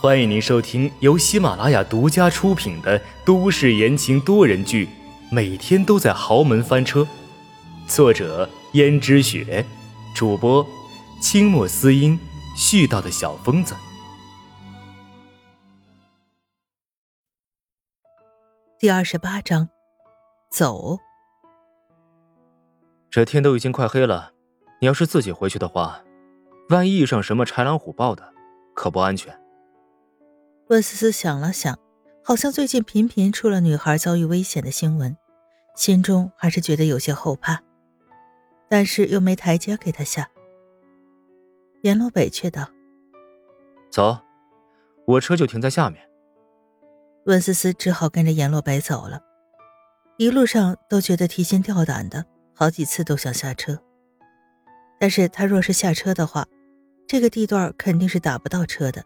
欢迎您收听由喜马拉雅独家出品的都市言情多人剧《每天都在豪门翻车》，作者：胭脂雪，主播：清墨思音，絮叨的小疯子。第二十八章，走。这天都已经快黑了，你要是自己回去的话，万一遇上什么豺狼虎豹的，可不安全。温思思想了想，好像最近频频出了女孩遭遇危险的新闻，心中还是觉得有些后怕，但是又没台阶给她下。阎罗北却道：“走，我车就停在下面。”温思思只好跟着阎罗北走了，一路上都觉得提心吊胆的，好几次都想下车，但是他若是下车的话，这个地段肯定是打不到车的，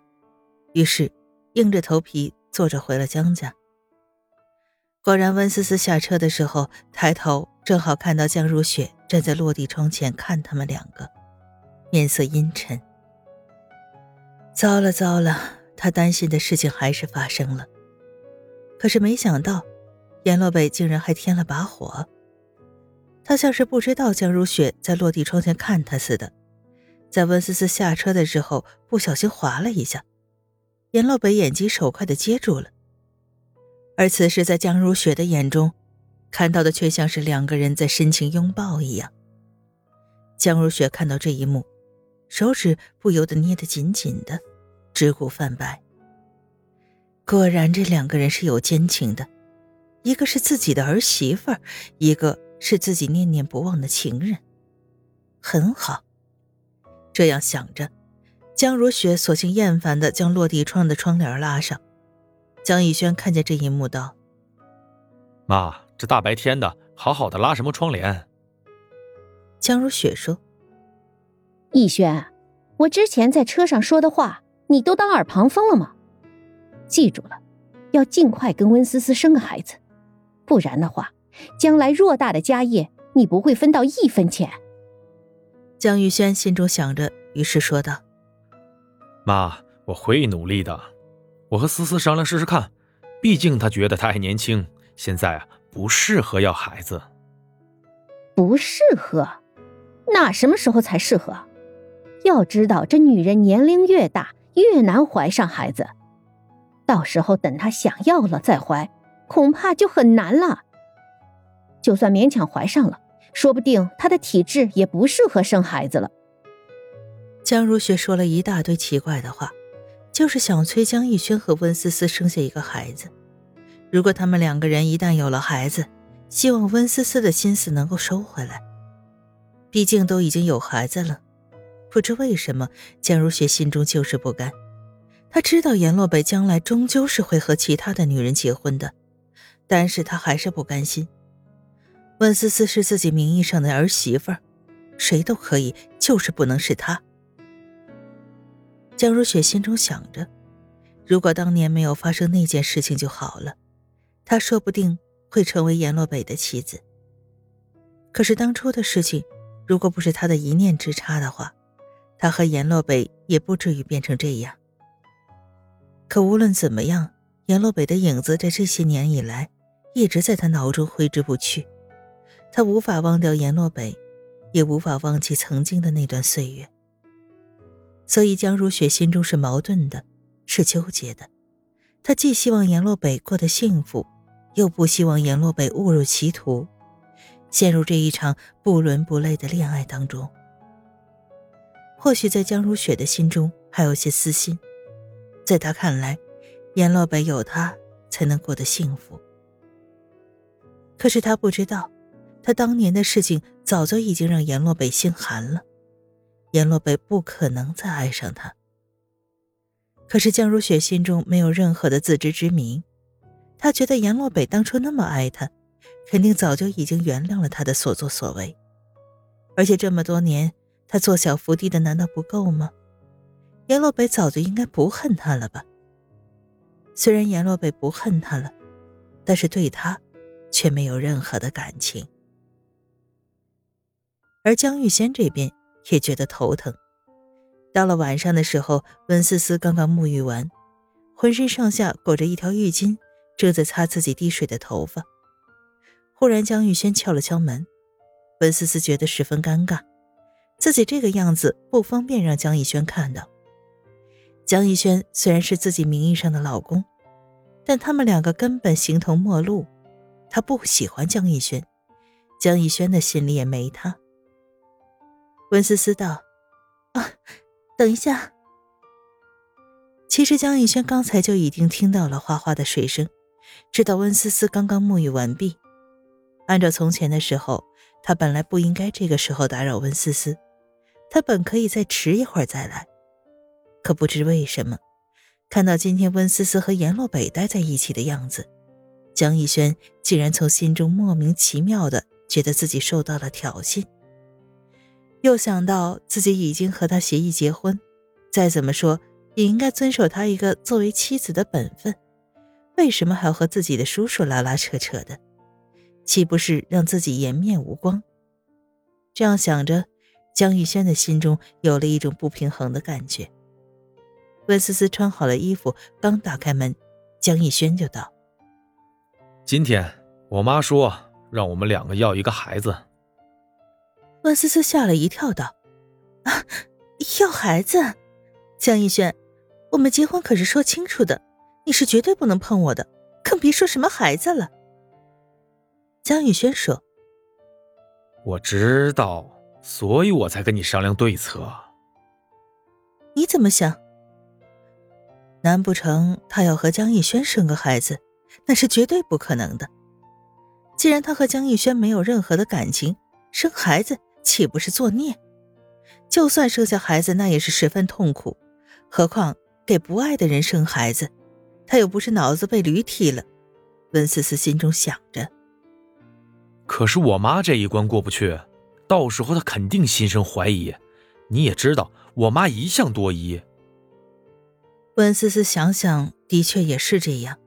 于是。硬着头皮坐着回了江家。果然，温思思下车的时候抬头，正好看到江如雪站在落地窗前看他们两个，面色阴沉。糟了糟了，他担心的事情还是发生了。可是没想到，阎洛北竟然还添了把火。他像是不知道江如雪在落地窗前看他似的，在温思思下车的时候不小心滑了一下。阎洛北眼疾手快的接住了，而此时在江如雪的眼中，看到的却像是两个人在深情拥抱一样。江如雪看到这一幕，手指不由得捏得紧紧的，指骨泛白。果然，这两个人是有奸情的，一个是自己的儿媳妇儿，一个是自己念念不忘的情人。很好，这样想着。江如雪索性厌烦的将落地窗的窗帘拉上。江逸轩看见这一幕，道：“妈，这大白天的，好好的拉什么窗帘？”江如雪说：“逸轩，我之前在车上说的话，你都当耳旁风了吗？记住了，要尽快跟温思思生个孩子，不然的话，将来偌大的家业，你不会分到一分钱。”江玉轩心中想着，于是说道。妈，我会努力的。我和思思商量试试看，毕竟她觉得她还年轻，现在啊不适合要孩子。不适合？那什么时候才适合？要知道，这女人年龄越大，越难怀上孩子。到时候等她想要了再怀，恐怕就很难了。就算勉强怀上了，说不定她的体质也不适合生孩子了。江如雪说了一大堆奇怪的话，就是想催江逸轩和温思思生下一个孩子。如果他们两个人一旦有了孩子，希望温思思的心思能够收回来。毕竟都已经有孩子了，不知为什么，江如雪心中就是不甘。她知道阎洛北将来终究是会和其他的女人结婚的，但是她还是不甘心。温思思是自己名义上的儿媳妇儿，谁都可以，就是不能是她。江如雪心中想着，如果当年没有发生那件事情就好了，她说不定会成为阎洛北的妻子。可是当初的事情，如果不是她的一念之差的话，她和阎洛北也不至于变成这样。可无论怎么样，阎洛北的影子在这些年以来一直在她脑中挥之不去，她无法忘掉阎洛北，也无法忘记曾经的那段岁月。所以江如雪心中是矛盾的，是纠结的。她既希望阎洛北过得幸福，又不希望阎洛北误入歧途，陷入这一场不伦不类的恋爱当中。或许在江如雪的心中还有些私心，在她看来，阎洛北有她才能过得幸福。可是她不知道，她当年的事情早就已经让阎洛北心寒了。阎洛北不可能再爱上她。可是江如雪心中没有任何的自知之明，她觉得阎洛北当初那么爱她，肯定早就已经原谅了他的所作所为。而且这么多年，他做小伏低的难道不够吗？阎洛北早就应该不恨他了吧？虽然阎洛北不恨他了，但是对他，却没有任何的感情。而江玉仙这边。也觉得头疼。到了晚上的时候，温思思刚刚沐浴完，浑身上下裹着一条浴巾，正在擦自己滴水的头发。忽然，江玉轩敲了敲门，温思思觉得十分尴尬，自己这个样子不方便让江逸轩看到。江逸轩虽然是自己名义上的老公，但他们两个根本形同陌路。他不喜欢江逸轩，江逸轩的心里也没他。温思思道：“啊，等一下。”其实江逸轩刚才就已经听到了哗哗的水声，知道温思思刚刚沐浴完毕。按照从前的时候，他本来不应该这个时候打扰温思思，他本可以再迟一会儿再来。可不知为什么，看到今天温思思和阎洛北待在一起的样子。江逸轩竟然从心中莫名其妙的觉得自己受到了挑衅，又想到自己已经和他协议结婚，再怎么说也应该遵守他一个作为妻子的本分，为什么还要和自己的叔叔拉拉扯扯的？岂不是让自己颜面无光？这样想着，江逸轩的心中有了一种不平衡的感觉。温思思穿好了衣服，刚打开门，江逸轩就道。今天我妈说让我们两个要一个孩子。温思思吓了一跳，道：“啊，要孩子？江逸轩，我们结婚可是说清楚的，你是绝对不能碰我的，更别说什么孩子了。”江逸轩说：“我知道，所以我才跟你商量对策。你怎么想？难不成他要和江逸轩生个孩子？”那是绝对不可能的。既然他和江逸轩没有任何的感情，生孩子岂不是作孽？就算生下孩子，那也是十分痛苦。何况给不爱的人生孩子，他又不是脑子被驴踢了。温思思心中想着。可是我妈这一关过不去，到时候她肯定心生怀疑。你也知道，我妈一向多疑。温思思想想，的确也是这样。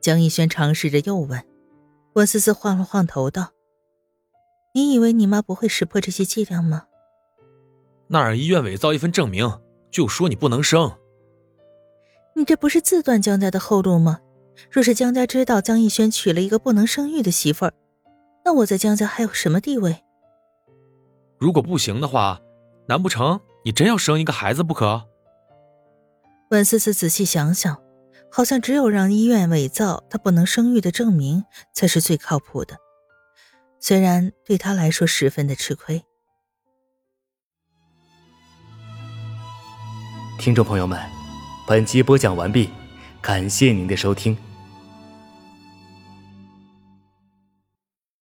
江逸轩尝试着又问，温思思晃了晃头道：“你以为你妈不会识破这些伎俩吗？”那儿医院伪造一份证明，就说你不能生。你这不是自断江家的后路吗？若是江家知道江逸轩娶了一个不能生育的媳妇儿，那我在江家还有什么地位？如果不行的话，难不成你真要生一个孩子不可？温思思仔细想想。好像只有让医院伪造她不能生育的证明才是最靠谱的，虽然对他来说十分的吃亏。听众朋友们，本集播讲完毕，感谢您的收听。